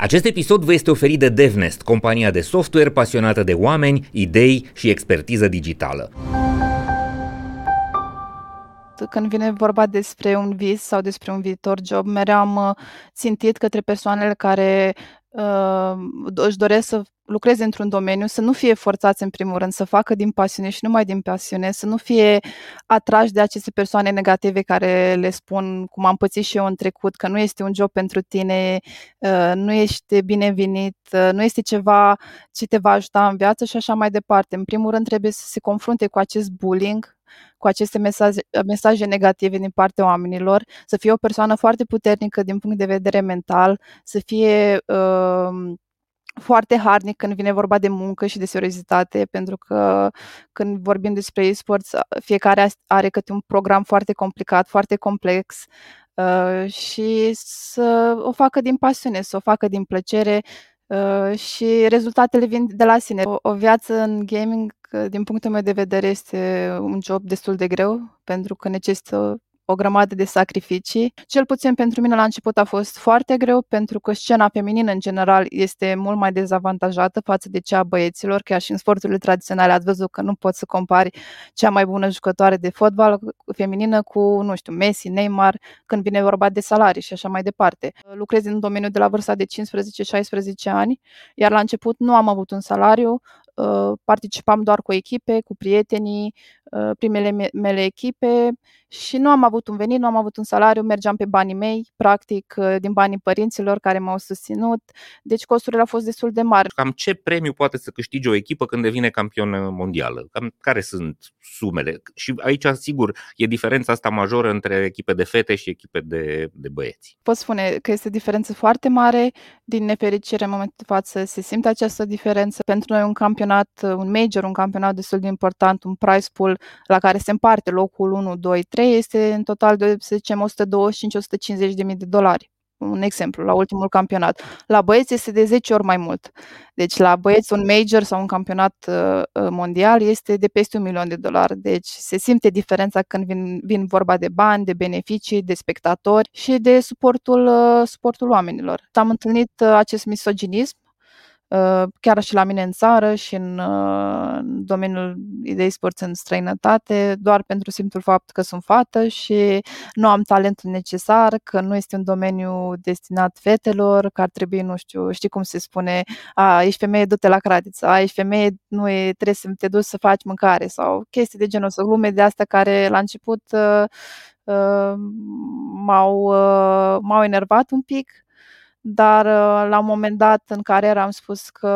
Acest episod vă este oferit de DevNest, compania de software pasionată de oameni, idei și expertiză digitală. Când vine vorba despre un vis sau despre un viitor job, mereu am uh, țintit către persoanele care uh, își doresc să lucreze într-un domeniu, să nu fie forțați în primul rând să facă din pasiune și numai din pasiune, să nu fie atrași de aceste persoane negative care le spun, cum am pățit și eu în trecut, că nu este un job pentru tine, uh, nu ești binevenit, uh, nu este ceva ce te va ajuta în viață și așa mai departe. În primul rând trebuie să se confrunte cu acest bullying, cu aceste mesaje, mesaje negative din partea oamenilor, să fie o persoană foarte puternică din punct de vedere mental, să fie uh, foarte harnic când vine vorba de muncă și de seriozitate, pentru că când vorbim despre e-sports, fiecare are câte un program foarte complicat, foarte complex uh, și să o facă din pasiune, să o facă din plăcere uh, și rezultatele vin de la sine. O, o viață în gaming, din punctul meu de vedere, este un job destul de greu, pentru că necesită o grămadă de sacrificii. Cel puțin pentru mine la început a fost foarte greu pentru că scena feminină în general este mult mai dezavantajată față de cea a băieților, chiar și în sporturile tradiționale ați văzut că nu poți să compari cea mai bună jucătoare de fotbal feminină cu, nu știu, Messi, Neymar, când vine vorba de salarii și așa mai departe. Lucrez în domeniul de la vârsta de 15-16 ani, iar la început nu am avut un salariu, Uh, participam doar cu echipe, cu prietenii, uh, primele mele echipe și nu am avut un venit, nu am avut un salariu, mergeam pe banii mei, practic uh, din banii părinților care m-au susținut, deci costurile au fost destul de mari. Cam ce premiu poate să câștige o echipă când devine campion mondială? Cam care sunt sumele? Și aici, sigur, e diferența asta majoră între echipe de fete și echipe de, de băieți. Pot spune că este diferență foarte mare, din nefericire în momentul de față se simte această diferență. Pentru noi un campion campionat, un major, un campionat destul de important, un prize pool la care se împarte locul 1, 2, 3, este în total de, să zicem, 125-150 de mii de dolari. Un exemplu, la ultimul campionat. La băieți este de 10 ori mai mult. Deci la băieți un major sau un campionat uh, uh, mondial este de peste un milion de dolari. Deci se simte diferența când vin, vin vorba de bani, de beneficii, de spectatori și de suportul, uh, suportul oamenilor. Am întâlnit uh, acest misoginism Uh, chiar și la mine în țară și în, uh, în domeniul idei sports în străinătate, doar pentru simplul fapt că sunt fată și nu am talentul necesar, că nu este un domeniu destinat fetelor, că ar trebui, nu știu, știi cum se spune, a, ești femeie, du-te la cratiță, a, ești femeie, nu e, trebuie să te duci să faci mâncare sau chestii de genul ăsta, glume de astea care la început uh, uh, m-au, uh, m-au enervat un pic, dar uh, la un moment dat în care am spus că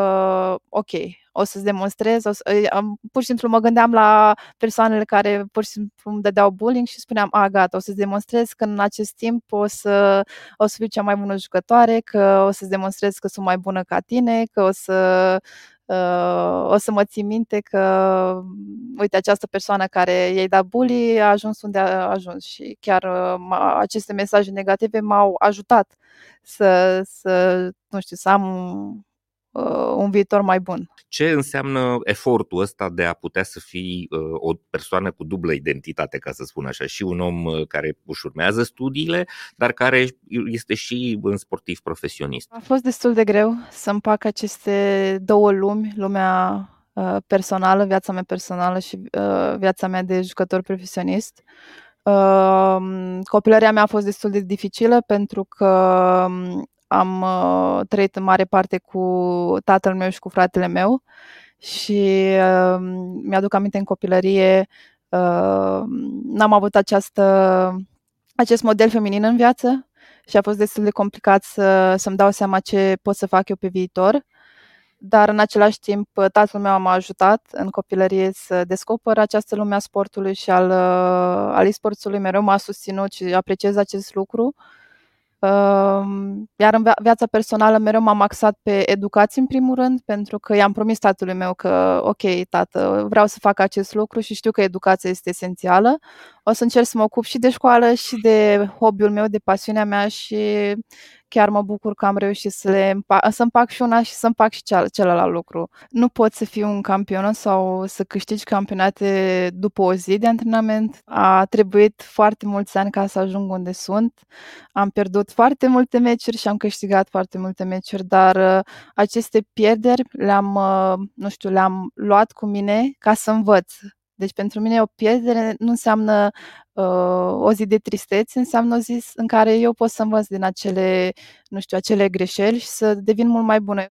ok, o să-ți demonstrez, o să, am, pur și simplu mă gândeam la persoanele care pur și simplu îmi dădeau bullying și spuneam, a, gata, o să-ți demonstrez că în acest timp o să, o să fiu cea mai bună jucătoare, că o să-ți demonstrez că sunt mai bună ca tine, că o să uh, o să mă țin minte că, uite, această persoană care i-ai dat bully a ajuns unde a ajuns și chiar uh, aceste mesaje negative m-au ajutat să, să nu știu, să am uh, un viitor mai bun. Ce înseamnă efortul ăsta de a putea să fii uh, o persoană cu dublă identitate, ca să spun așa, și un om uh, care își urmează studiile, dar care este și un sportiv profesionist? A fost destul de greu să împac aceste două lumi, lumea uh, personală, viața mea personală și uh, viața mea de jucător profesionist. Uh, copilăria mea a fost destul de dificilă pentru că um, am uh, trăit în mare parte cu tatăl meu și cu fratele meu și uh, mi-aduc aminte în copilărie uh, n-am avut această, acest model feminin în viață și a fost destul de complicat să, să-mi dau seama ce pot să fac eu pe viitor. Dar în același timp tatăl meu m-a ajutat în copilărie să descoper această lume a sportului și al, uh, al e-sportsului. Mereu m-a susținut și apreciez acest lucru. Uh, iar în viața personală mereu m-am axat pe educație în primul rând, pentru că i-am promis tatălui meu că, ok, tată, vreau să fac acest lucru și știu că educația este esențială. O să încerc să mă ocup și de școală și de hobby-ul meu, de pasiunea mea și chiar mă bucur că am reușit să le împac, să împac și una și să împac și ceal, celălalt lucru. Nu poți să fii un campion sau să câștigi campionate după o zi de antrenament. A trebuit foarte mulți ani ca să ajung unde sunt. Am pierdut foarte multe meciuri și am câștigat foarte multe meciuri, dar uh, aceste pierderi le-am, uh, nu știu, le-am luat cu mine ca să învăț deci pentru mine o pierdere nu înseamnă uh, o zi de tristețe, înseamnă o zi în care eu pot să învăț din acele, nu știu, acele greșeli și să devin mult mai bună.